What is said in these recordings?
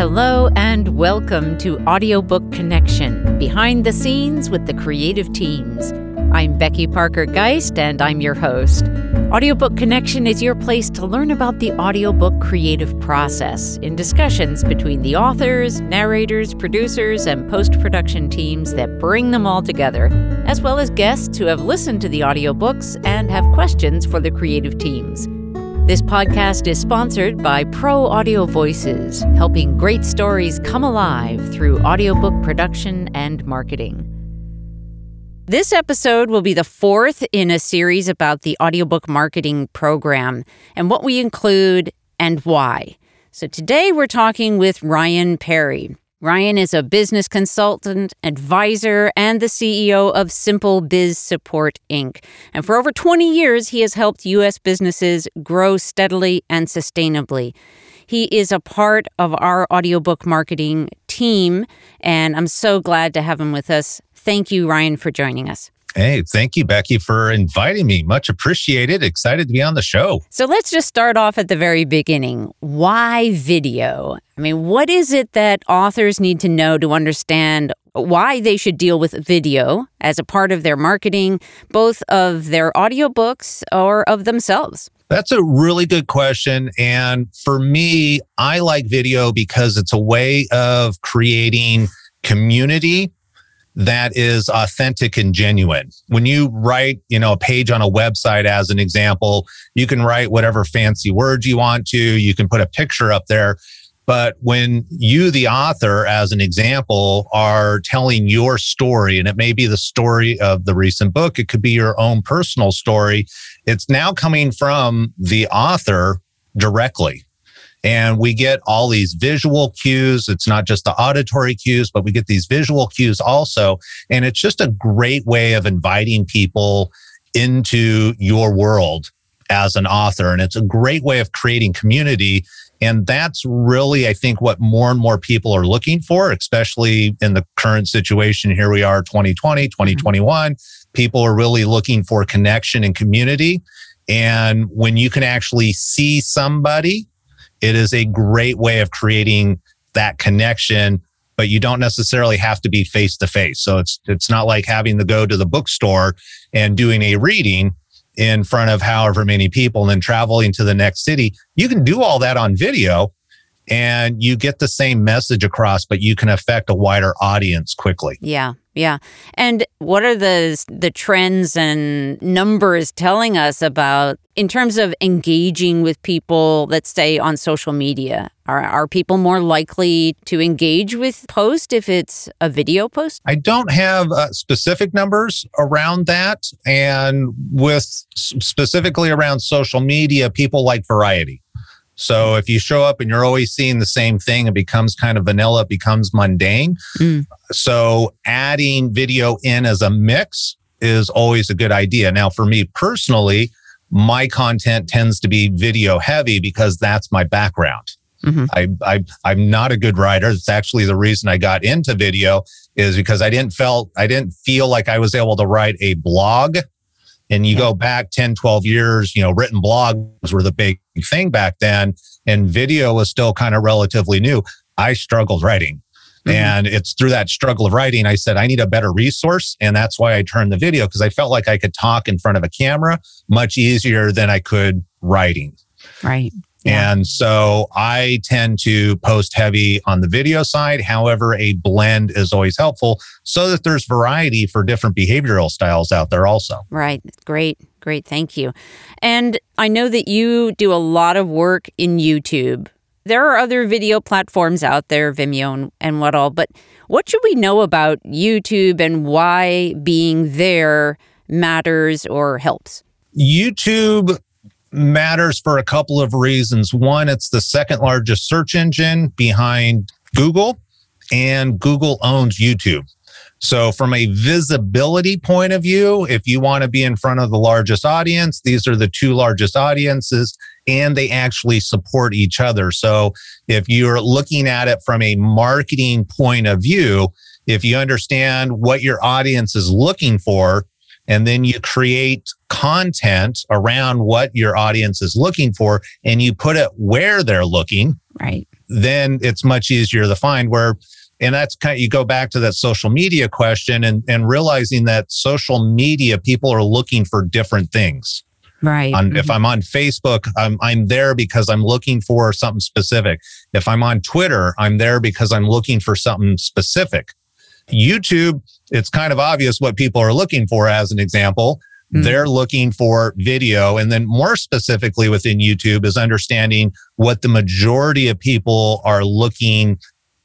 Hello and welcome to Audiobook Connection, behind the scenes with the creative teams. I'm Becky Parker Geist and I'm your host. Audiobook Connection is your place to learn about the audiobook creative process in discussions between the authors, narrators, producers, and post production teams that bring them all together, as well as guests who have listened to the audiobooks and have questions for the creative teams. This podcast is sponsored by Pro Audio Voices, helping great stories come alive through audiobook production and marketing. This episode will be the fourth in a series about the audiobook marketing program and what we include and why. So today we're talking with Ryan Perry. Ryan is a business consultant, advisor, and the CEO of Simple Biz Support Inc. And for over 20 years, he has helped U.S. businesses grow steadily and sustainably. He is a part of our audiobook marketing team, and I'm so glad to have him with us. Thank you, Ryan, for joining us. Hey, thank you, Becky, for inviting me. Much appreciated. Excited to be on the show. So let's just start off at the very beginning. Why video? I mean, what is it that authors need to know to understand why they should deal with video as a part of their marketing, both of their audiobooks or of themselves? That's a really good question. And for me, I like video because it's a way of creating community that is authentic and genuine. When you write, you know, a page on a website as an example, you can write whatever fancy words you want to, you can put a picture up there. But when you, the author, as an example, are telling your story, and it may be the story of the recent book, it could be your own personal story, it's now coming from the author directly. And we get all these visual cues. It's not just the auditory cues, but we get these visual cues also. And it's just a great way of inviting people into your world as an author. And it's a great way of creating community. And that's really, I think, what more and more people are looking for, especially in the current situation. Here we are, 2020, 2021. Mm-hmm. People are really looking for connection and community. And when you can actually see somebody it is a great way of creating that connection, but you don't necessarily have to be face to face. So it's it's not like having to go to the bookstore and doing a reading in front of however many people and then traveling to the next city. You can do all that on video and you get the same message across, but you can affect a wider audience quickly. Yeah. Yeah. And what are the the trends and numbers telling us about in terms of engaging with people, let's say on social media? Are are people more likely to engage with post if it's a video post? I don't have uh, specific numbers around that and with specifically around social media, people like variety. So if you show up and you're always seeing the same thing, it becomes kind of vanilla, it becomes mundane. Mm. So adding video in as a mix is always a good idea. Now, for me personally, my content tends to be video heavy because that's my background. Mm-hmm. I, I, I'm not a good writer. It's actually the reason I got into video is because I didn't felt, I didn't feel like I was able to write a blog and you go back 10, 12 years, you know, written blogs were the big thing back then, and video was still kind of relatively new. I struggled writing. Mm-hmm. And it's through that struggle of writing, I said, I need a better resource. And that's why I turned the video because I felt like I could talk in front of a camera much easier than I could writing. Right. Yeah. And so I tend to post heavy on the video side. However, a blend is always helpful so that there's variety for different behavioral styles out there also. Right. Great. Great. Thank you. And I know that you do a lot of work in YouTube. There are other video platforms out there, Vimeo and, and what all, but what should we know about YouTube and why being there matters or helps? YouTube matters for a couple of reasons. One, it's the second largest search engine behind Google, and Google owns YouTube. So, from a visibility point of view, if you want to be in front of the largest audience, these are the two largest audiences and they actually support each other. So, if you're looking at it from a marketing point of view, if you understand what your audience is looking for, and then you create content around what your audience is looking for and you put it where they're looking right. then it's much easier to find where and that's kind of you go back to that social media question and and realizing that social media people are looking for different things. Right. On, mm-hmm. if i'm on facebook I'm, I'm there because i'm looking for something specific. If i'm on twitter i'm there because i'm looking for something specific. Youtube it's kind of obvious what people are looking for as an example Mm-hmm. They're looking for video. And then more specifically within YouTube is understanding what the majority of people are looking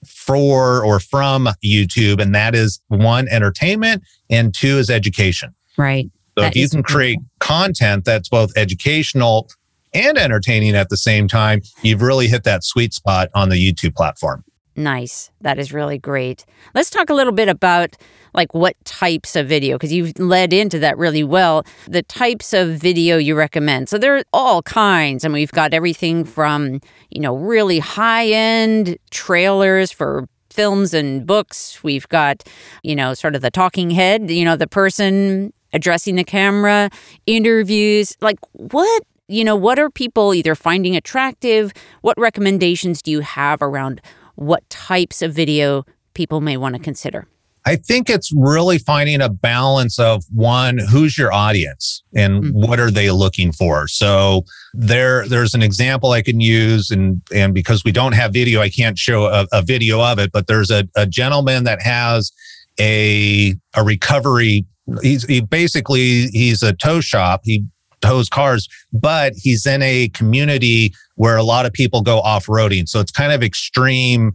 for or from YouTube. And that is one, entertainment, and two is education. Right. So that if you can create content that's both educational and entertaining at the same time, you've really hit that sweet spot on the YouTube platform. Nice. That is really great. Let's talk a little bit about like what types of video because you've led into that really well. The types of video you recommend. So there are all kinds I and we've got everything from, you know, really high-end trailers for films and books. We've got, you know, sort of the talking head, you know, the person addressing the camera, interviews. Like what you know, what are people either finding attractive? What recommendations do you have around what types of video people may want to consider? I think it's really finding a balance of one, who's your audience and mm-hmm. what are they looking for? So there, there's an example I can use and, and because we don't have video, I can't show a, a video of it, but there's a, a gentleman that has a, a recovery. He's he basically, he's a tow shop. He tows cars, but he's in a community where a lot of people go off roading. So it's kind of extreme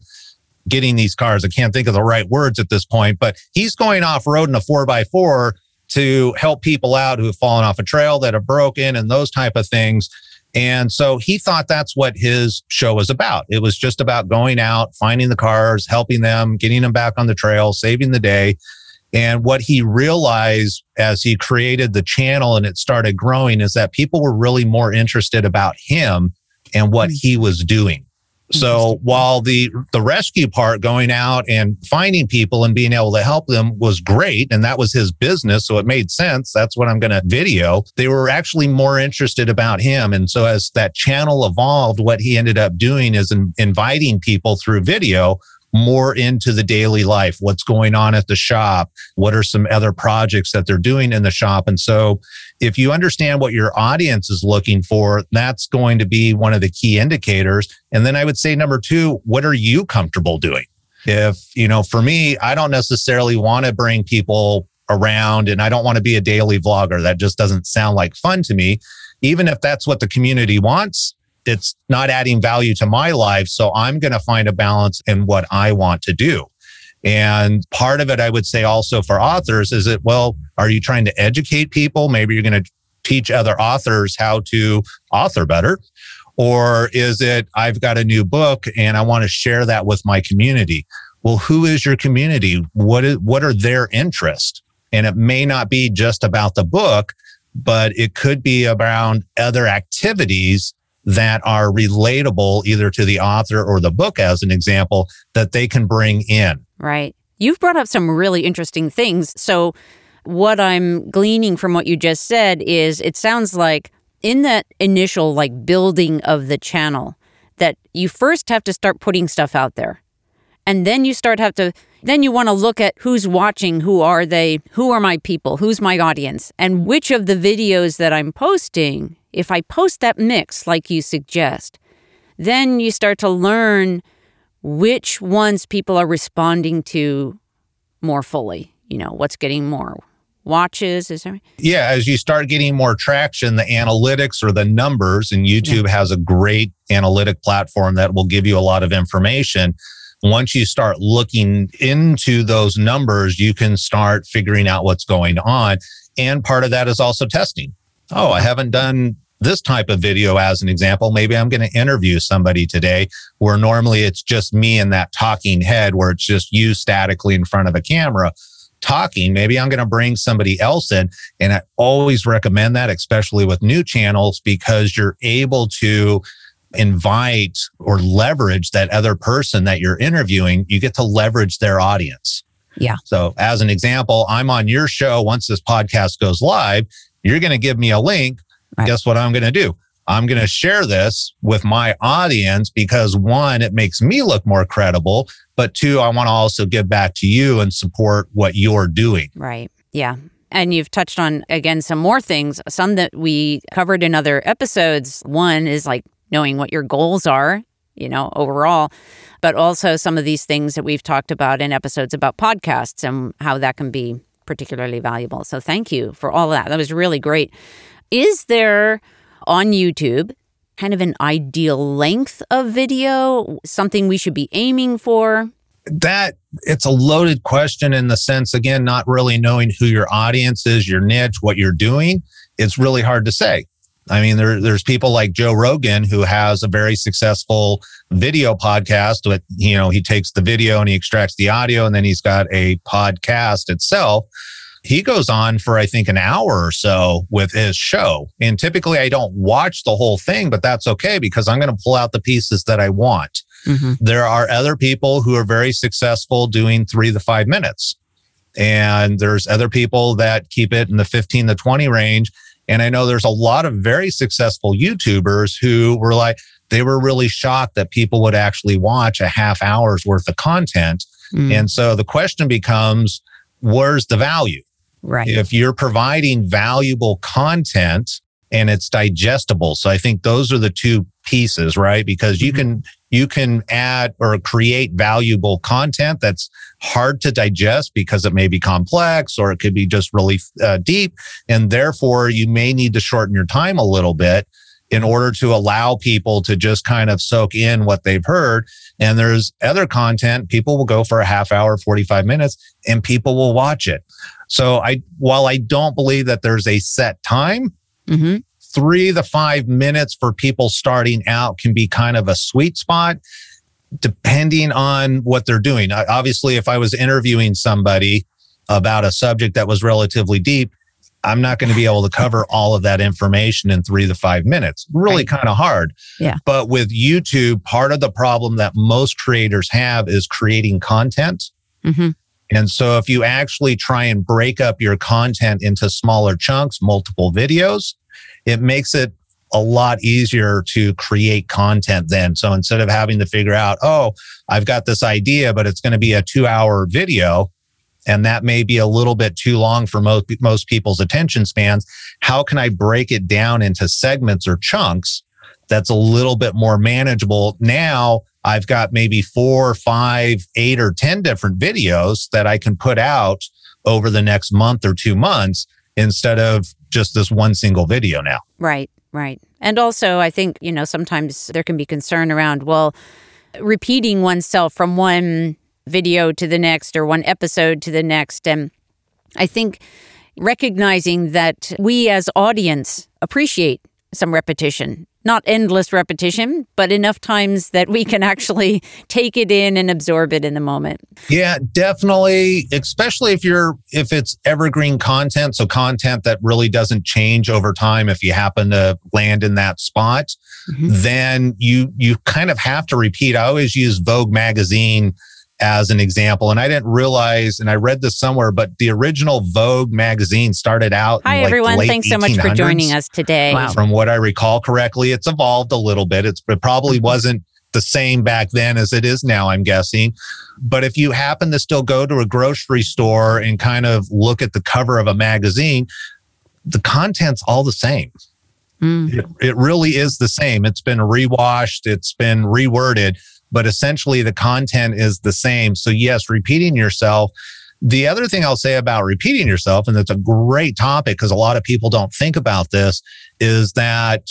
getting these cars. I can't think of the right words at this point, but he's going off road in a four by four to help people out who have fallen off a trail that have broken and those type of things. And so he thought that's what his show was about. It was just about going out, finding the cars, helping them, getting them back on the trail, saving the day. And what he realized as he created the channel and it started growing is that people were really more interested about him and what hmm. he was doing. So while the the rescue part going out and finding people and being able to help them was great and that was his business so it made sense that's what I'm going to video they were actually more interested about him and so as that channel evolved what he ended up doing is in, inviting people through video more into the daily life, what's going on at the shop, what are some other projects that they're doing in the shop. And so if you understand what your audience is looking for, that's going to be one of the key indicators. And then I would say number two, what are you comfortable doing? If, you know, for me, I don't necessarily want to bring people around and I don't want to be a daily vlogger. That just doesn't sound like fun to me. Even if that's what the community wants, it's not adding value to my life. So I'm going to find a balance in what I want to do. And part of it, I would say also for authors is it, well, are you trying to educate people? Maybe you're going to teach other authors how to author better. Or is it, I've got a new book and I want to share that with my community? Well, who is your community? What is, what are their interests? And it may not be just about the book, but it could be around other activities that are relatable either to the author or the book, as an example, that they can bring in. Right. You've brought up some really interesting things. So, what I'm gleaning from what you just said is it sounds like in that initial like building of the channel that you first have to start putting stuff out there. And then you start have to then you want to look at who's watching, who are they, who are my people, who's my audience, and which of the videos that I'm posting if I post that mix like you suggest, then you start to learn which ones people are responding to more fully. You know, what's getting more watches is there yeah as you start getting more traction the analytics or the numbers and youtube yeah. has a great analytic platform that will give you a lot of information once you start looking into those numbers you can start figuring out what's going on and part of that is also testing oh, I haven't done this type of video as an example. Maybe I'm going to interview somebody today where normally it's just me and that talking head where it's just you statically in front of a camera talking. Maybe I'm going to bring somebody else in. And I always recommend that, especially with new channels, because you're able to invite or leverage that other person that you're interviewing. You get to leverage their audience. Yeah. So, as an example, I'm on your show once this podcast goes live you're going to give me a link. Right. Guess what I'm going to do? I'm going to share this with my audience because one, it makes me look more credible. But two, I want to also give back to you and support what you're doing. Right. Yeah. And you've touched on, again, some more things, some that we covered in other episodes. One is like knowing what your goals are, you know, overall, but also some of these things that we've talked about in episodes about podcasts and how that can be particularly valuable. So thank you for all that. That was really great. Is there on YouTube kind of an ideal length of video, something we should be aiming for? That it's a loaded question in the sense, again, not really knowing who your audience is, your niche, what you're doing. It's really hard to say. I mean, there, there's people like Joe Rogan who has a very successful video podcast. But you know, he takes the video and he extracts the audio, and then he's got a podcast itself he goes on for I think an hour or so with his show. And typically I don't watch the whole thing, but that's okay because I'm going to pull out the pieces that I want. Mm-hmm. There are other people who are very successful doing three to five minutes. And there's other people that keep it in the 15 to 20 range. And I know there's a lot of very successful YouTubers who were like, they were really shocked that people would actually watch a half hour's worth of content. Mm. And so the question becomes, where's the value? Right. If you're providing valuable content and it's digestible. So I think those are the two pieces, right? Because you mm-hmm. can you can add or create valuable content that's hard to digest because it may be complex or it could be just really uh, deep and therefore you may need to shorten your time a little bit in order to allow people to just kind of soak in what they've heard. And there's other content, people will go for a half hour, 45 minutes, and people will watch it. So I, while I don't believe that there's a set time, mm-hmm. Three to five minutes for people starting out can be kind of a sweet spot depending on what they're doing. Obviously, if I was interviewing somebody about a subject that was relatively deep, I'm not going to be able to cover all of that information in three to five minutes. Really right. kind of hard. Yeah. But with YouTube, part of the problem that most creators have is creating content. Mm-hmm. And so if you actually try and break up your content into smaller chunks, multiple videos, it makes it a lot easier to create content then. So instead of having to figure out, oh, I've got this idea, but it's going to be a two hour video, and that may be a little bit too long for most, most people's attention spans. How can I break it down into segments or chunks that's a little bit more manageable? Now I've got maybe four, five, eight, or 10 different videos that I can put out over the next month or two months instead of just this one single video now. Right, right. And also, I think, you know, sometimes there can be concern around, well, repeating oneself from one video to the next or one episode to the next. And I think recognizing that we as audience appreciate some repetition not endless repetition, but enough times that we can actually take it in and absorb it in the moment. Yeah, definitely, especially if you're if it's evergreen content, so content that really doesn't change over time if you happen to land in that spot, mm-hmm. then you you kind of have to repeat. I always use Vogue magazine as an example. And I didn't realize, and I read this somewhere, but the original Vogue magazine started out. Hi, everyone. Thanks so much for joining us today. Wow. From what I recall correctly, it's evolved a little bit. It's, it probably mm-hmm. wasn't the same back then as it is now, I'm guessing. But if you happen to still go to a grocery store and kind of look at the cover of a magazine, the content's all the same. Mm. It, it really is the same. It's been rewashed, it's been reworded, but essentially the content is the same. So, yes, repeating yourself. The other thing I'll say about repeating yourself, and that's a great topic because a lot of people don't think about this, is that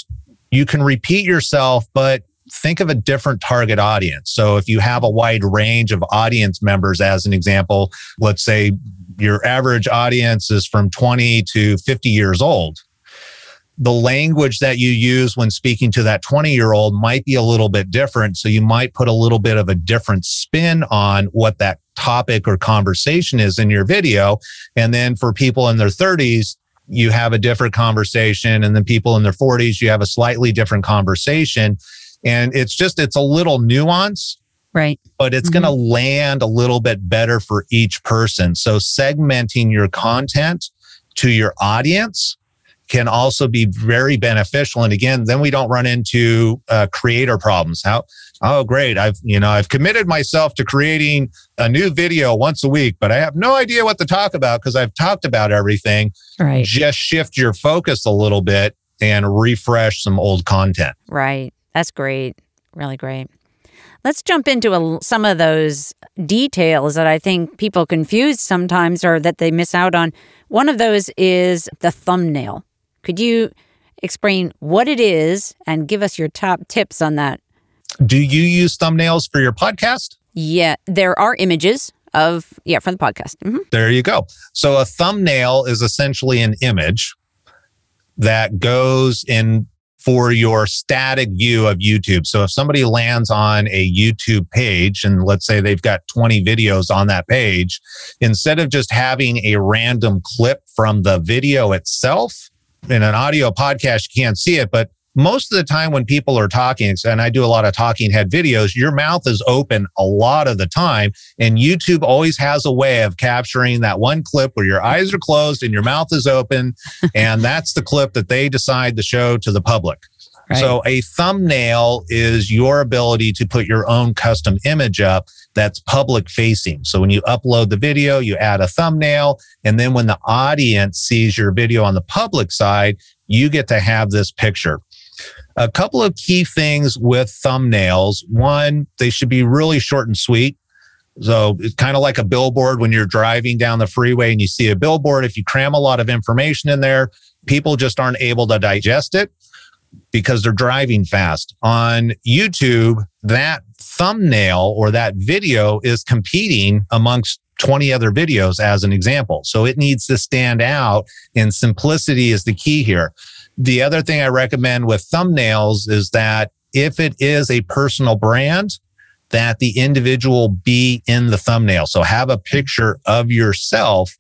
you can repeat yourself, but think of a different target audience. So, if you have a wide range of audience members, as an example, let's say your average audience is from 20 to 50 years old the language that you use when speaking to that 20 year old might be a little bit different. So you might put a little bit of a different spin on what that topic or conversation is in your video. And then for people in their 30s, you have a different conversation. And then people in their 40s, you have a slightly different conversation. And it's just, it's a little nuance. Right. But it's mm-hmm. going to land a little bit better for each person. So segmenting your content to your audience can also be very beneficial. And again, then we don't run into uh, creator problems. How, oh, great. I've, you know, I've committed myself to creating a new video once a week, but I have no idea what to talk about because I've talked about everything. Right. Just shift your focus a little bit and refresh some old content. Right. That's great. Really great. Let's jump into a, some of those details that I think people confuse sometimes or that they miss out on. One of those is the thumbnail. Could you explain what it is and give us your top tips on that? Do you use thumbnails for your podcast? Yeah, there are images of, yeah, for the podcast. Mm-hmm. There you go. So a thumbnail is essentially an image that goes in for your static view of YouTube. So if somebody lands on a YouTube page and let's say they've got 20 videos on that page, instead of just having a random clip from the video itself, in an audio podcast, you can't see it, but most of the time when people are talking, and I do a lot of talking head videos, your mouth is open a lot of the time. And YouTube always has a way of capturing that one clip where your eyes are closed and your mouth is open. and that's the clip that they decide to show to the public. Right. So a thumbnail is your ability to put your own custom image up that's public facing. So when you upload the video, you add a thumbnail. And then when the audience sees your video on the public side, you get to have this picture. A couple of key things with thumbnails. One, they should be really short and sweet. So it's kind of like a billboard when you're driving down the freeway and you see a billboard. If you cram a lot of information in there, people just aren't able to digest it because they're driving fast. On YouTube, that thumbnail or that video is competing amongst 20 other videos as an example. So it needs to stand out and simplicity is the key here. The other thing I recommend with thumbnails is that if it is a personal brand, that the individual be in the thumbnail. So have a picture of yourself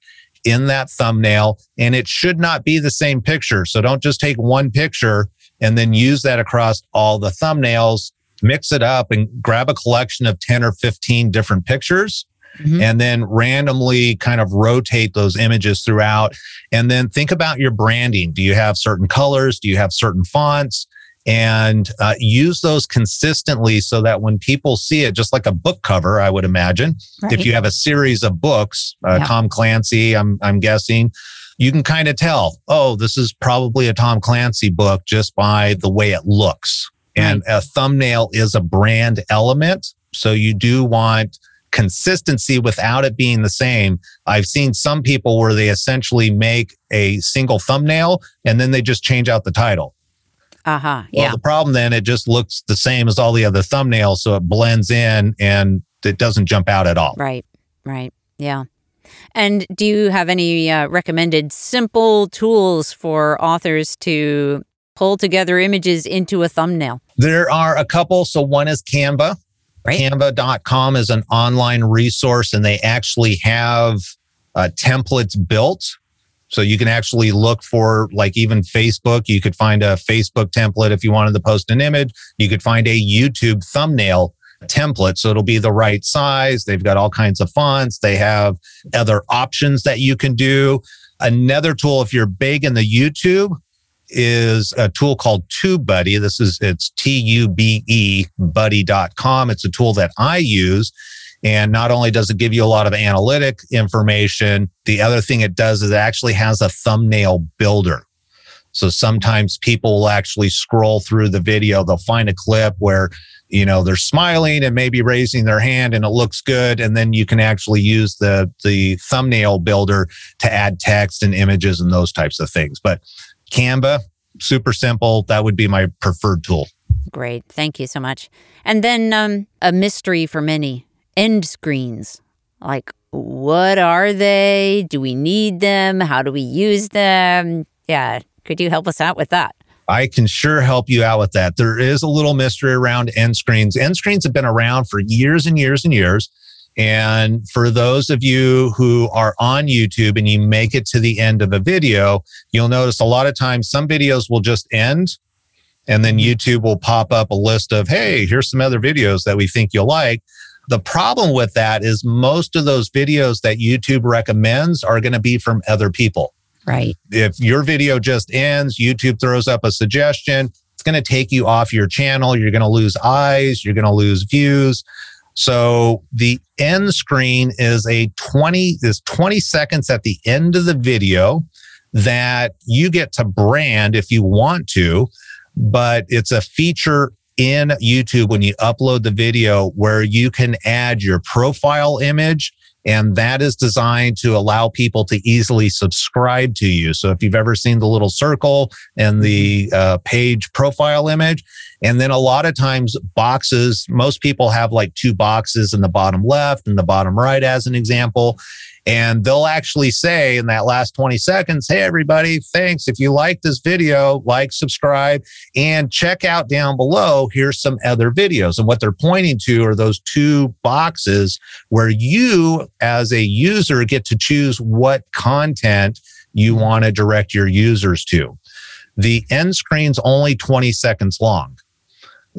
in that thumbnail and it should not be the same picture. So don't just take one picture and then use that across all the thumbnails, mix it up and grab a collection of 10 or 15 different pictures mm-hmm. and then randomly kind of rotate those images throughout. And then think about your branding. Do you have certain colors? Do you have certain fonts? And uh, use those consistently so that when people see it, just like a book cover, I would imagine, right. if you have a series of books, uh, yeah. Tom Clancy, I'm, I'm guessing, you can kind of tell, oh, this is probably a Tom Clancy book just by the way it looks. And a thumbnail is a brand element. So you do want consistency without it being the same. I've seen some people where they essentially make a single thumbnail and then they just change out the title. Uh huh. Well, yeah. the problem then it just looks the same as all the other thumbnails, so it blends in and it doesn't jump out at all. Right. Right. Yeah. And do you have any uh, recommended simple tools for authors to pull together images into a thumbnail? There are a couple. So one is Canva. Right. Canva.com is an online resource and they actually have uh, templates built. So you can actually look for like even Facebook. You could find a Facebook template if you wanted to post an image. You could find a YouTube thumbnail template. So it'll be the right size. They've got all kinds of fonts. They have other options that you can do. Another tool, if you're big in the YouTube, is a tool called TubeBuddy. This is it's T-U-B-E buddy.com. It's a tool that I use. And not only does it give you a lot of analytic information, the other thing it does is it actually has a thumbnail builder. So sometimes people will actually scroll through the video. They'll find a clip where, you know, they're smiling and maybe raising their hand and it looks good. And then you can actually use the, the thumbnail builder to add text and images and those types of things. But Canva, super simple. That would be my preferred tool. Great. Thank you so much. And then um, a mystery for many end screens. Like, what are they? Do we need them? How do we use them? Yeah. Could you help us out with that? I can sure help you out with that. There is a little mystery around end screens. End screens have been around for years and years and years. And for those of you who are on YouTube and you make it to the end of a video, you'll notice a lot of times some videos will just end and then YouTube will pop up a list of, hey, here's some other videos that we think you'll like. The problem with that is most of those videos that YouTube recommends are going to be from other people. Right. If your video just ends, YouTube throws up a suggestion. It's going to take you off your channel. You're going to lose eyes. You're going to lose views. So the end screen is a 20 is 20 seconds at the end of the video that you get to brand if you want to, but it's a feature in YouTube when you upload the video where you can add your profile image and that is designed to allow people to easily subscribe to you. So if you've ever seen the little circle and the uh, page profile image, and then a lot of times boxes, most people have like two boxes in the bottom left and the bottom right, as an example. And they'll actually say in that last 20 seconds, Hey, everybody, thanks. If you like this video, like, subscribe, and check out down below. Here's some other videos. And what they're pointing to are those two boxes where you, as a user, get to choose what content you want to direct your users to. The end screen's only 20 seconds long.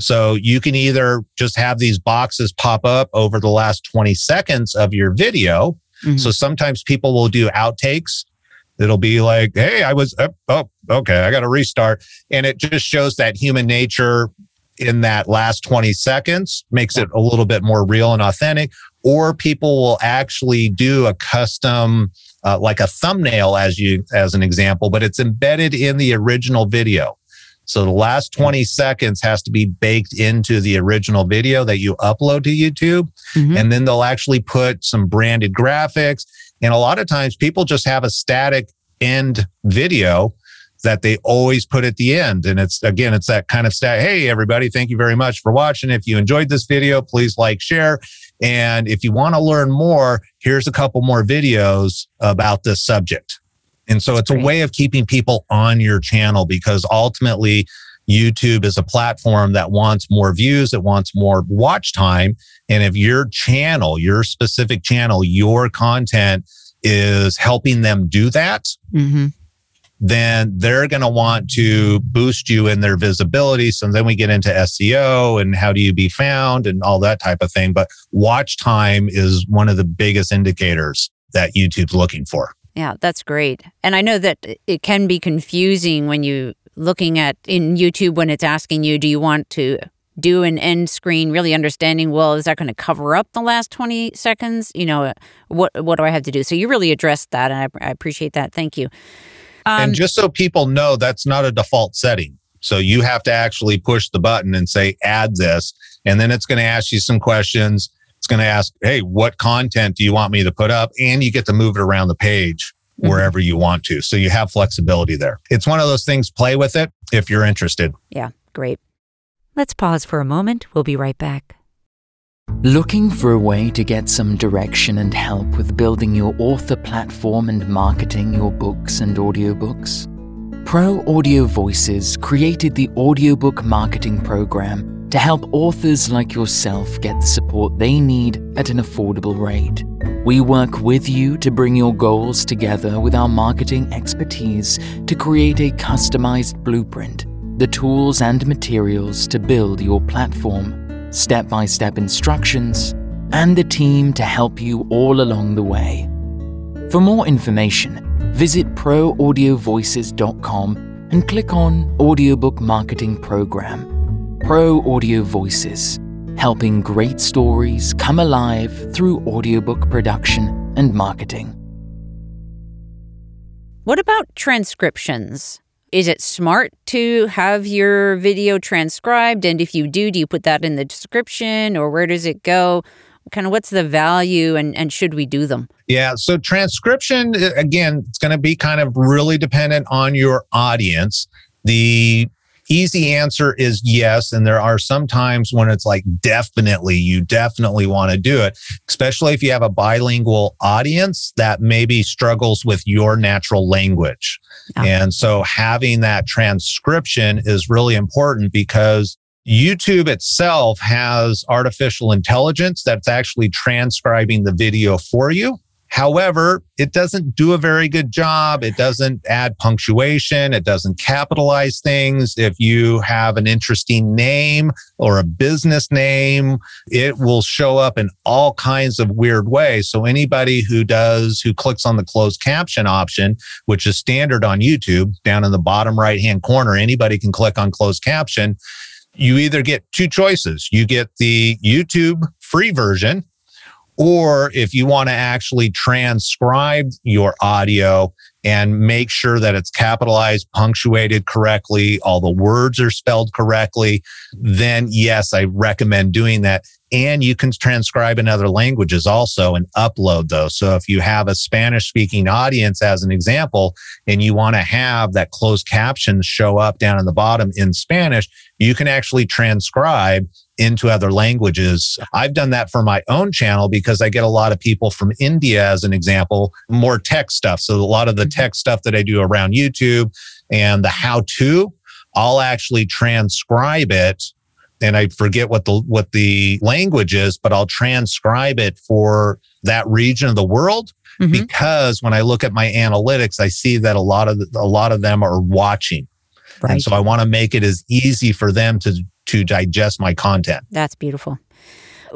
So you can either just have these boxes pop up over the last 20 seconds of your video Mm-hmm. So sometimes people will do outtakes. It'll be like, hey, I was, oh, oh okay, I got to restart. And it just shows that human nature in that last 20 seconds, makes it a little bit more real and authentic. Or people will actually do a custom, uh, like a thumbnail as you, as an example, but it's embedded in the original video. So the last 20 seconds has to be baked into the original video that you upload to YouTube. Mm-hmm. And then they'll actually put some branded graphics. And a lot of times people just have a static end video that they always put at the end. And it's again, it's that kind of stat. Hey, everybody, thank you very much for watching. If you enjoyed this video, please like, share. And if you want to learn more, here's a couple more videos about this subject. And so it's a way of keeping people on your channel because ultimately YouTube is a platform that wants more views, it wants more watch time. And if your channel, your specific channel, your content is helping them do that, mm-hmm. then they're going to want to boost you in their visibility. So then we get into SEO and how do you be found and all that type of thing. But watch time is one of the biggest indicators that YouTube's looking for. Yeah, that's great. And I know that it can be confusing when you looking at in YouTube when it's asking you, do you want to do an end screen, really understanding, well, is that going to cover up the last 20 seconds? You know, what what do I have to do? So you really addressed that and I, I appreciate that. Thank you. Um, and just so people know, that's not a default setting. So you have to actually push the button and say, add this. And then it's going to ask you some questions it's going to ask, hey, what content do you want me to put up? And you get to move it around the page mm-hmm. wherever you want to. So you have flexibility there. It's one of those things, play with it if you're interested. Yeah, great. Let's pause for a moment. We'll be right back. Looking for a way to get some direction and help with building your author platform and marketing your books and audiobooks? Pro Audio Voices created the audiobook marketing program to help authors like yourself get the support they need at an affordable rate. We work with you to bring your goals together with our marketing expertise to create a customized blueprint, the tools and materials to build your platform, step by step instructions, and the team to help you all along the way. For more information, visit proaudiovoices.com and click on Audiobook Marketing Program. Pro Audio Voices, helping great stories come alive through audiobook production and marketing. What about transcriptions? Is it smart to have your video transcribed? And if you do, do you put that in the description or where does it go? Kind of what's the value and, and should we do them? Yeah. So transcription, uh, again, it's going to be kind of really dependent on your audience. The easy answer is yes. And there are some times when it's like, definitely, you definitely want to do it, especially if you have a bilingual audience that maybe struggles with your natural language. Yeah. And so having that transcription is really important because YouTube itself has artificial intelligence that's actually transcribing the video for you. However, it doesn't do a very good job. It doesn't add punctuation. It doesn't capitalize things. If you have an interesting name or a business name, it will show up in all kinds of weird ways. So anybody who does, who clicks on the closed caption option, which is standard on YouTube down in the bottom right hand corner, anybody can click on closed caption. You either get two choices. You get the YouTube free version, or if you want to actually transcribe your audio and make sure that it's capitalized, punctuated correctly, all the words are spelled correctly, then yes, I recommend doing that. And you can transcribe in other languages also and upload those. So if you have a Spanish speaking audience, as an example, and you want to have that closed captions show up down in the bottom in Spanish, you can actually transcribe into other languages. I've done that for my own channel because I get a lot of people from India, as an example, more tech stuff. So a lot of the mm-hmm. tech stuff that I do around YouTube and the how to, I'll actually transcribe it and I forget what the what the language is, but I'll transcribe it for that region of the world mm-hmm. because when I look at my analytics, I see that a lot of the, a lot of them are watching. Right. And so I want to make it as easy for them to to digest my content. That's beautiful.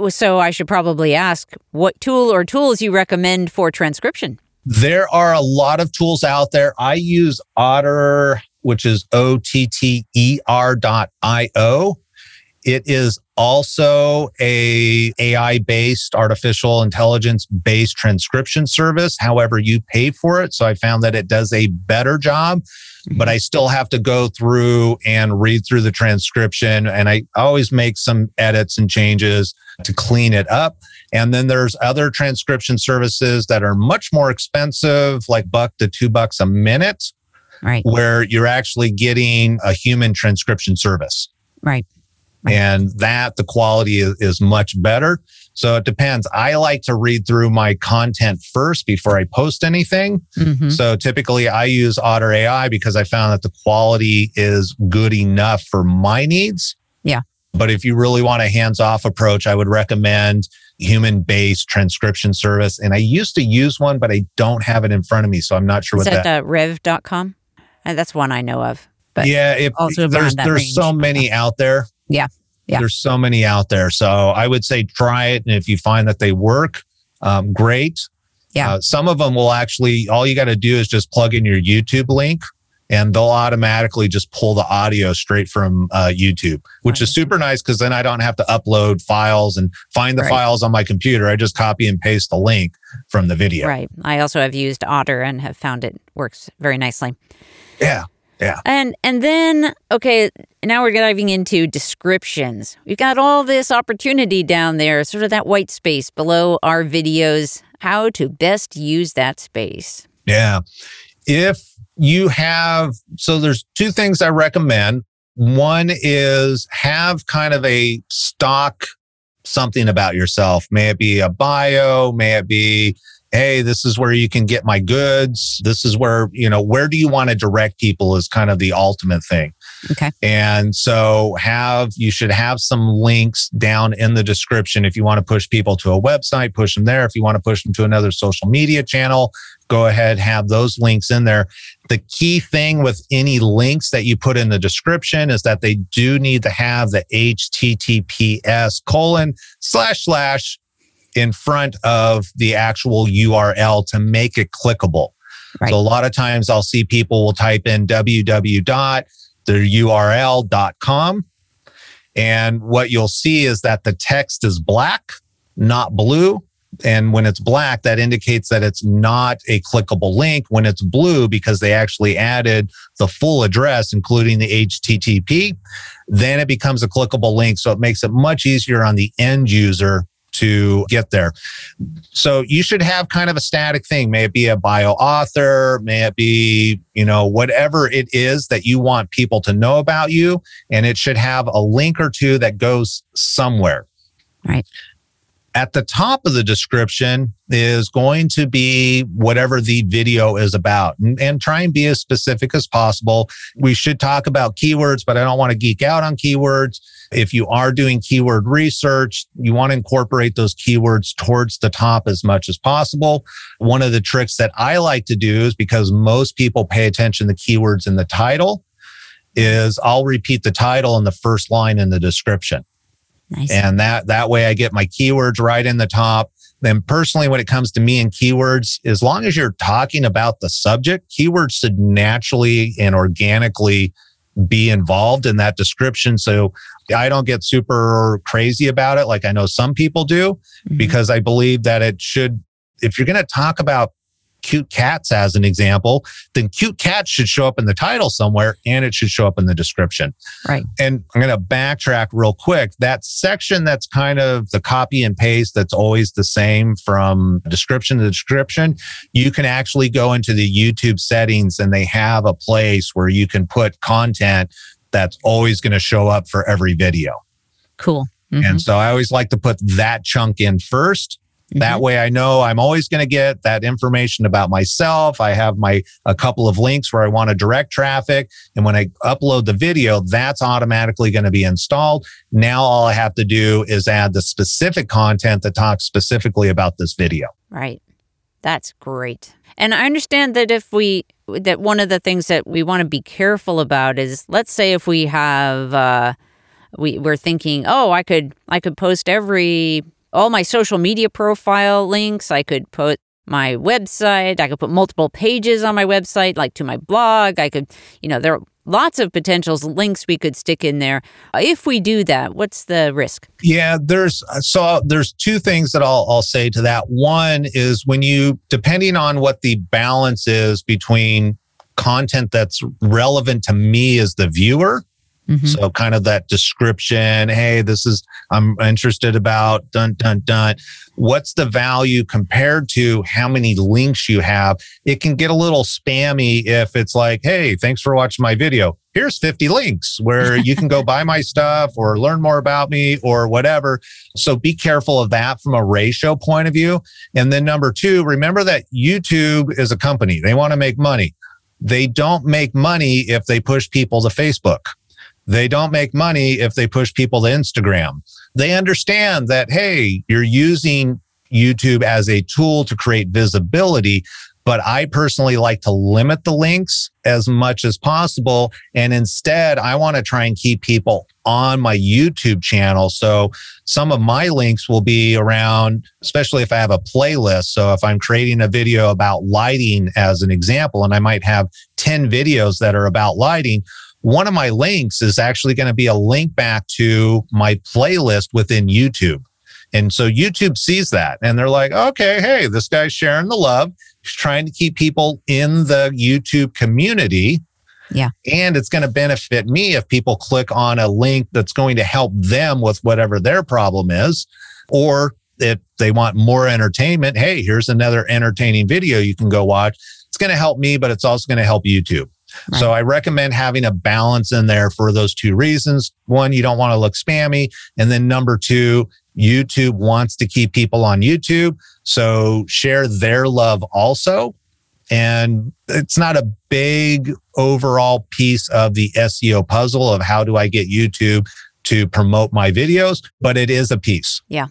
So I should probably ask what tool or tools you recommend for transcription. There are a lot of tools out there. I use Otter, which is O T T E R dot I O. It is also a AI based artificial intelligence based transcription service. However, you pay for it. So I found that it does a better job, but I mm-hmm. still have to go through and read through the transcription. And I always make some edits and changes to clean it up. And then there's other transcription services that are much more expensive, like buck to two bucks a minute. Right. Where you're actually getting a human transcription service. Right and that the quality is, is, much better. So it depends. I like to read through my content first before I post anything. Mm-hmm. So typically I use Otter AI because I found that the quality is good enough for my needs. Yeah. But if you really want a hands off approach, I would recommend human based transcription service. And I used to use one, but I don't have it in front of me. So I'm not sure is what that, that uh, rev.com? Uh, that's one I know of. But yeah, if, there's there's range. so many out there. Yeah. Yeah. There's so many out there. So I would say try it. And if you find that they work, um, great. Yeah. Uh, some of them will actually, all you got to do is just plug in your YouTube link and they'll automatically just pull the audio straight from uh, YouTube, which right. is super nice because then I don't have to upload files and find the right. files on my computer. I just copy and paste the link from the video. Right. I also have used Otter and have found it works very nicely. Yeah. Yeah. And and then okay, now we're diving into descriptions. We've got all this opportunity down there, sort of that white space below our videos, how to best use that space. Yeah. If you have so there's two things I recommend. One is have kind of a stock something about yourself. May it be a bio, may it be hey, this is where you can get my goods. This is where, you know, where do you want to direct people is kind of the ultimate thing. Okay. And so have, you should have some links down in the description. If you want to push people to a website, push them there. If you want to push them to another social media channel, go ahead, have those links in there. The key thing with any links that you put in the description is that they do need to have the HTTPS colon slash slash in front of the actual URL to make it clickable. Right. So a lot of times I'll see people will type in www.theurl.com. And what you'll see is that the text is black, not blue. And when it's black, that indicates that it's not a clickable link. When it's blue, because they actually added the full address, including the HTTP, then it becomes a clickable link. So it makes it much easier on the end user to get there. So you should have kind of a static thing. May it be a bio author, may it be, you know, whatever it is that you want people to know about you. And it should have a link or two that goes somewhere. Right. At the top of the description is going to be whatever the video is about and, and, try and be as specific as possible. We should talk about keywords, but I don't want to geek out on keywords If you are doing keyword research, you want to incorporate those keywords towards the top as much as possible. One of the tricks that I like to do is because most people pay attention to keywords in the title is I'll repeat the title in the first line in the description. Nice. And that that way I get my keywords right in the top. Then personally, when it comes to me and keywords, as long as you're talking about the subject, keywords should naturally and organically be involved in that description. So I don't get super crazy about it like I know some people do, mm-hmm. because I believe that it should, if you're going to talk about cute cats as an example, then cute cats should show up in the title somewhere and it should show up in the description. Right. And I'm going to backtrack real quick. That section that's kind of the copy and paste that's always the same from description to description, you can actually go into the YouTube settings and they have a place where you can put content that's always going to show up for every video. Cool. Mm-hmm. And so I always like to put that chunk in first Mm-hmm. That way I know I'm always going to get that information about myself. I have my a couple of links where I want to direct traffic. And when I upload the video, that's automatically going to be installed. Now all I have to do is add the specific content that talks specifically about this video. Right. That's great. And I understand that if we that one of the things that we want to be careful about is let's say if we have uh we we're thinking, "Oh, I could I could post every all my social media profile links. I could put my website. I could put multiple pages on my website, like to my blog. I could, you know, there are lots of potentials links we could stick in there. Uh, if we do that, what's the risk? Yeah, there's uh, so there's two things that I'll I'll say to that. One is when you depending on what the balance is between content that's relevant to me as the viewer Mm-hmm. So kind of that description, hey, this is I'm interested about dun dun dun. What's the value compared to how many links you have? It can get a little spammy if it's like, hey, thanks for watching my video. Here's 50 links where you can go buy my stuff or learn more about me or whatever. So be careful of that from a ratio point of view. And then number two, remember that YouTube is a company. They want to make money. They don't make money if they push people to Facebook they don't make money if they push people to Instagram. They understand that, hey, you're using YouTube as a tool to create visibility. But I personally like to limit the links as much as possible. And instead, I want to try and keep people on my YouTube channel. So some of my links will be around, especially if I have a playlist. So if I'm creating a video about lighting as an example, and I might have 10 videos that are about lighting, one of my links is actually going to be a link back to my playlist within YouTube. And so YouTube sees that and they're like, okay, hey, this guy's sharing the love. He's trying to keep people in the YouTube community. Yeah. And it's going to benefit me if people click on a link that's going to help them with whatever their problem is. Or if they want more entertainment, hey, here's another entertaining video you can go watch. It's going to help me, but it's also going to help YouTube. Right. So I recommend having a balance in there for those two reasons. One, you don't want to look spammy. And then number two, YouTube wants to keep people on YouTube. So share their love also. And it's not a big overall piece of the SEO puzzle of how do I get YouTube to promote my videos, but it is a piece. Yeah.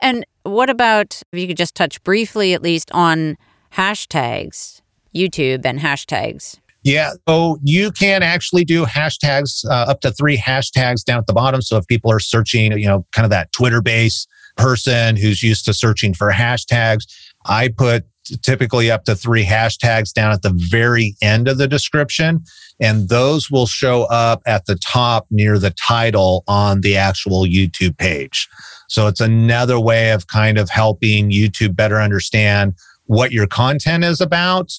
And what about if you could just touch briefly, at least, on hashtags, YouTube and hashtags? Yeah. So you can actually do hashtags, uh, up to three hashtags down at the bottom. So if people are searching, you know, kind of that Twitter base person who's used to searching for hashtags, I put typically up to three hashtags down at the very end of the description. And those will show up at the top near the title on the actual YouTube page. So it's another way of kind of helping YouTube better understand what your content is about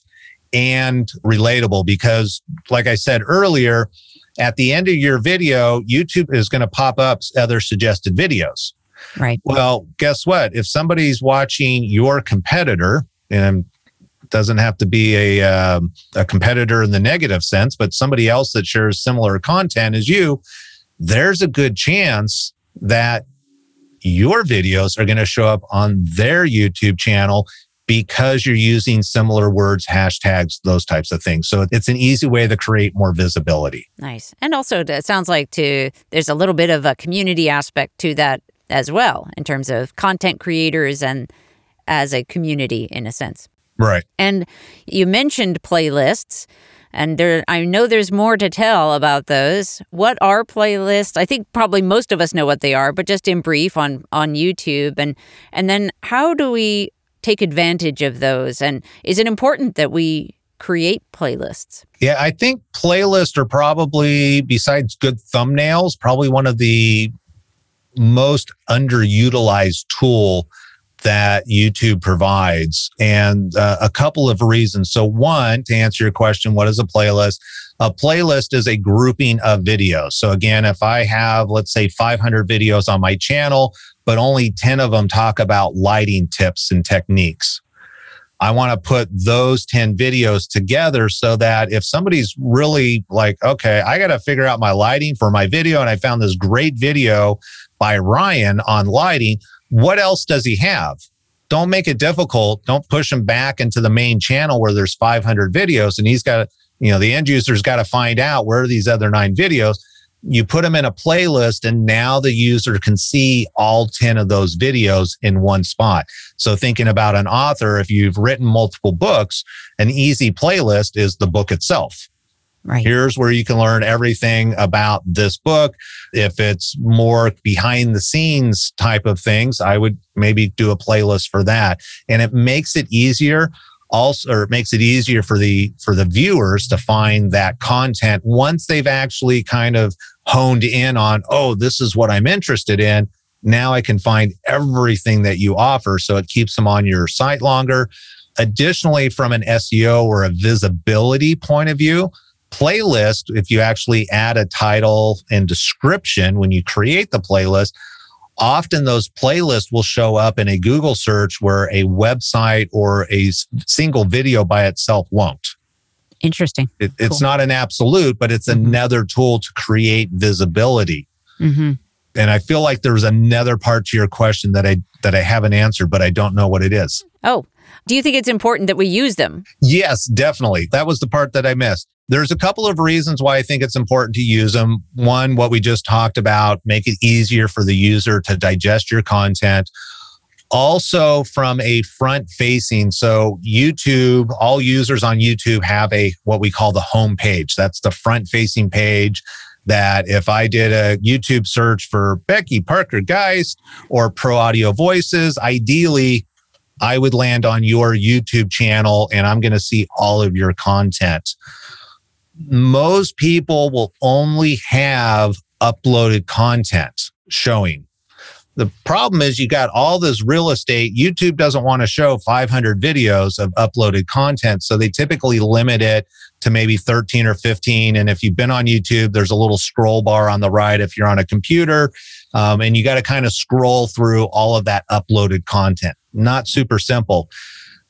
and relatable because, like I said earlier, at the end of your video, YouTube is going to pop up other suggested videos. Right. Well, guess what? If somebody's watching your competitor, and doesn't have to be a um, a competitor in the negative sense, but somebody else that shares similar content as you, there's a good chance that your videos are going to show up on their YouTube channel because you're using similar words, hashtags, those types of things. So it's an easy way to create more visibility. Nice. And also it sounds like to there's a little bit of a community aspect to that as well in terms of content creators and as a community in a sense. Right. And you mentioned playlists and there I know there's more to tell about those. What are playlists? I think probably most of us know what they are, but just in brief on on YouTube and and then how do we take advantage of those and is it important that we create playlists? Yeah, I think playlists are probably besides good thumbnails, probably one of the most underutilized tool that YouTube provides. And uh, a couple of reasons. So, one, to answer your question, what is a playlist? A playlist is a grouping of videos. So, again, if I have, let's say, 500 videos on my channel, but only 10 of them talk about lighting tips and techniques. I want to put those 10 videos together so that if somebody's really like, okay, I got to figure out my lighting for my video, and I found this great video by Ryan on lighting, what else does he have? Don't make it difficult. Don't push him back into the main channel where there's 500 videos and he's got, you know, the end user's got to find out where are these other nine videos. You put them in a playlist and now the user can see all 10 of those videos in one spot. So thinking about an author, if you've written multiple books, an easy playlist is the book itself. Right. Here's where you can learn everything about this book. If it's more behind the scenes type of things, I would maybe do a playlist for that. And it makes it easier also or it makes it easier for the for the viewers to find that content once they've actually kind of honed in on, oh, this is what I'm interested in. Now I can find everything that you offer. So it keeps them on your site longer. Additionally, from an SEO or a visibility point of view, playlist, if you actually add a title and description when you create the playlist, often those playlists will show up in a Google search where a website or a single video by itself won't. Interesting. It, it's cool. not an absolute, but it's mm-hmm. another tool to create visibility. Mm-hmm. And I feel like there's another part to your question that I that I haven't answered, but I don't know what it is. Oh, do you think it's important that we use them? Yes, definitely. That was the part that I missed. There's a couple of reasons why I think it's important to use them. One, what we just talked about, make it easier for the user to digest your content. Also, from a front facing, so YouTube, all users on YouTube have a what we call the home page. That's the front facing page that if I did a YouTube search for Becky Parker Geist or Pro Audio Voices, ideally I would land on your YouTube channel and I'm going to see all of your content most people will only have uploaded content showing. The problem is you got all this real estate. YouTube doesn't want to show 500 videos of uploaded content. So they typically limit it to maybe 13 or 15. And if you've been on YouTube, there's a little scroll bar on the right if you're on a computer. Um, and you got to kind of scroll through all of that uploaded content. Not super simple.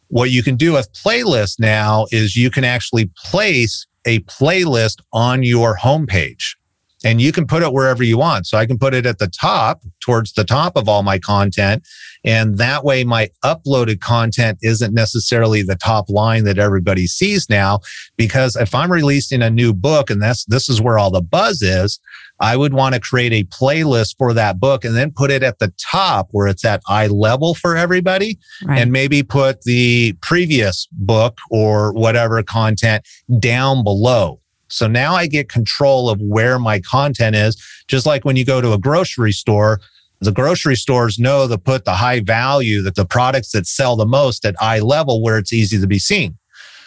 What you can do with playlists now is you can actually place a playlist on your homepage and you can put it wherever you want. So I can put it at the top, towards the top of all my content. And that way my uploaded content isn't necessarily the top line that everybody sees now. Because if I'm releasing a new book and that's, this is where all the buzz is, I would want to create a playlist for that book and then put it at the top where it's at eye level for everybody right. and maybe put the previous book or whatever content down below so now I get control of where my content is. Just like when you go to a grocery store, the grocery stores know to put the high value that the products that sell the most at eye level where it's easy to be seen.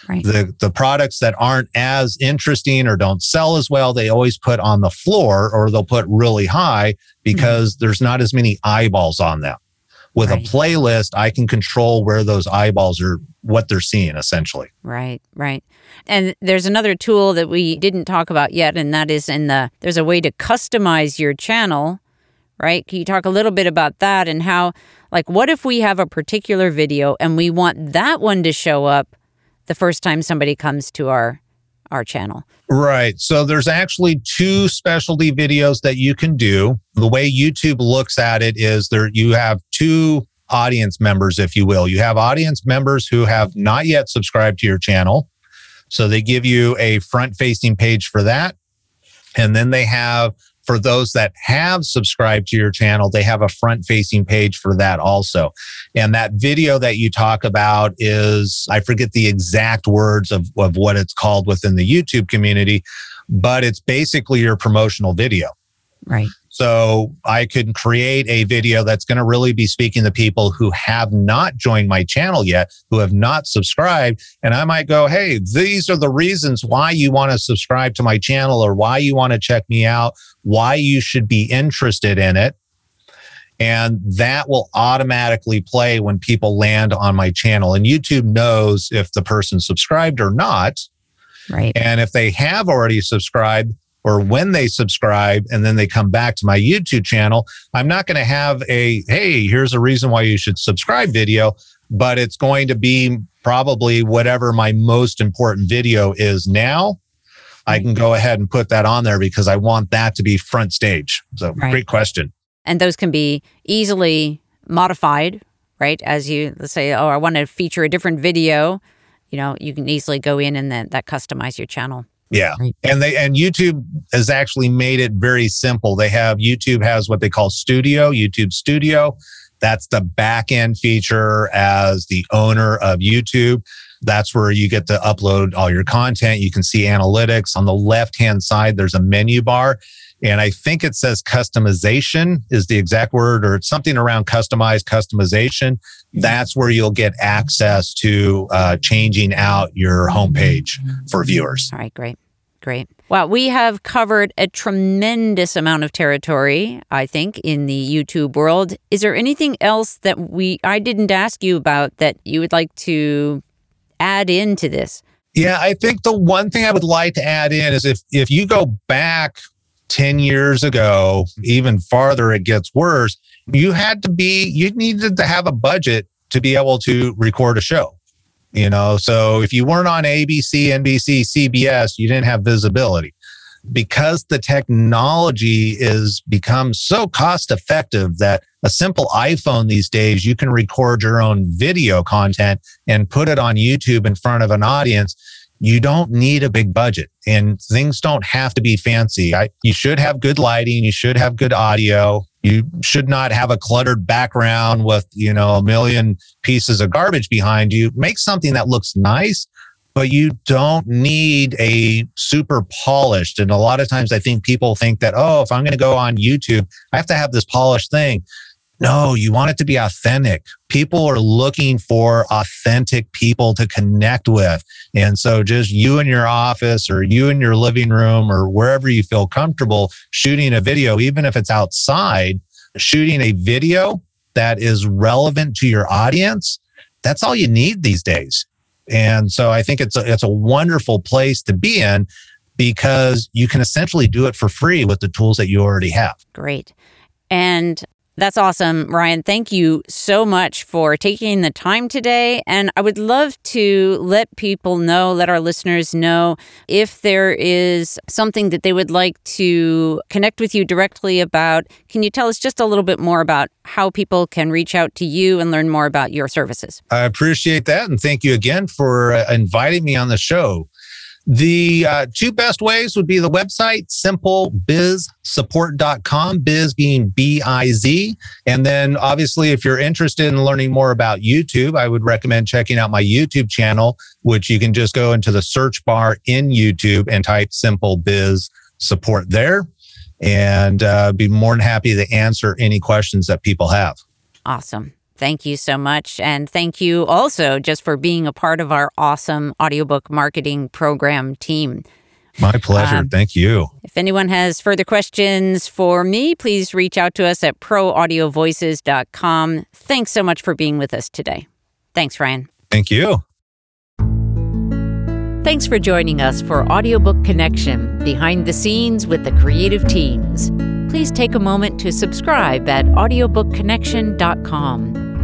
Right. The the products that aren't as interesting or don't sell as well, they always put on the floor or they'll put really high because mm-hmm. there's not as many eyeballs on them. With right. a playlist, I can control where those eyeballs are, what they're seeing essentially. Right, right. And there's another tool that we didn't talk about yet, and that is in the there's a way to customize your channel, right? Can you talk a little bit about that and how, like, what if we have a particular video and we want that one to show up the first time somebody comes to our our channel? Right. So there's actually two specialty videos that you can do. The way YouTube looks at it is there you have two audience members, if you will. You have audience members who have not yet subscribed to your channel. So they give you a front facing page for that. And then they have for those that have subscribed to your channel, they have a front facing page for that also. And that video that you talk about is, I forget the exact words of, of what it's called within the YouTube community, but it's basically your promotional video. Right. So I can create a video that's going to really be speaking to people who have not joined my channel yet, who have not subscribed. And I might go, Hey, these are the reasons why you want to subscribe to my channel or why you want to check me out, why you should be interested in it. And that will automatically play when people land on my channel. And YouTube knows if the person subscribed or not. Right. And if they have already subscribed, or when they subscribe and then they come back to my YouTube channel, I'm not going to have a, hey, here's a reason why you should subscribe video, but it's going to be probably whatever my most important video is now. I can go ahead and put that on there because I want that to be front stage. So, right. great question. And those can be easily modified, right? As you let's say, oh, I want to feature a different video, you know, you can easily go in and then that customize your channel. Yeah. Right. And they and YouTube has actually made it very simple. They have YouTube has what they call Studio, YouTube Studio. That's the back end feature as the owner of YouTube. That's where you get to upload all your content. You can see analytics. On the left hand side, there's a menu bar. And I think it says customization is the exact word, or it's something around customized customization. That's where you'll get access to uh, changing out your homepage for viewers. All right, great. Great. Well, we have covered a tremendous amount of territory, I think, in the YouTube world. Is there anything else that we I didn't ask you about that you would like to add into this? Yeah, I think the one thing I would like to add in is if if you go back 10 years ago, even farther it gets worse, you had to be you needed to have a budget to be able to record a show you know? So if you weren't on abc nbc cbs you didn't have visibility. Because the technology is become so cost effective that a simple iphone these days you can record your own video content and put it on youtube in front of an audience you don't need a big budget and things don't have to be fancy. I, you should have good lighting you should have good audio you should not have a cluttered background with, you know, a million pieces of garbage behind you. Make something that looks nice, but you don't need a super polished. And a lot of times I think people think that, oh, if I'm going to go on YouTube, I have to have this polished thing. No, you want it to be authentic. People are looking for authentic people to connect with. And so just you in your office or you in your living room or wherever you feel comfortable shooting a video, even if it's outside, shooting a video that is relevant to your audience, that's all you need these days. And so I think it's a, it's a wonderful place to be in because you can essentially do it for free with the tools that you already have. Great. And that's awesome, Ryan. Thank you so much for taking the time today. And I would love to let people know, let our listeners know if there is something that they would like to connect with you directly about. Can you tell us just a little bit more about how people can reach out to you and learn more about your services? I appreciate that. And thank you again for uh, inviting me on the show. The uh, two best ways would be the website, simplebizsupport.com, biz being B I Z. And then obviously, if you're interested in learning more about YouTube, I would recommend checking out my YouTube channel, which you can just go into the search bar in YouTube and type Simple Biz Support there. And uh, be more than happy to answer any questions that people have. Awesome. Thank you so much. And thank you also just for being a part of our awesome audiobook marketing program team. My pleasure. Um, Thank you. If anyone has further questions for me, please reach out to us at proaudiovoices.com. Thanks so much for being with us today. Thanks, Ryan. Thank you. Thanks for joining us for Audiobook Connection Behind the Scenes with the Creative Teams. Please take a moment to subscribe at audiobookconnection.com.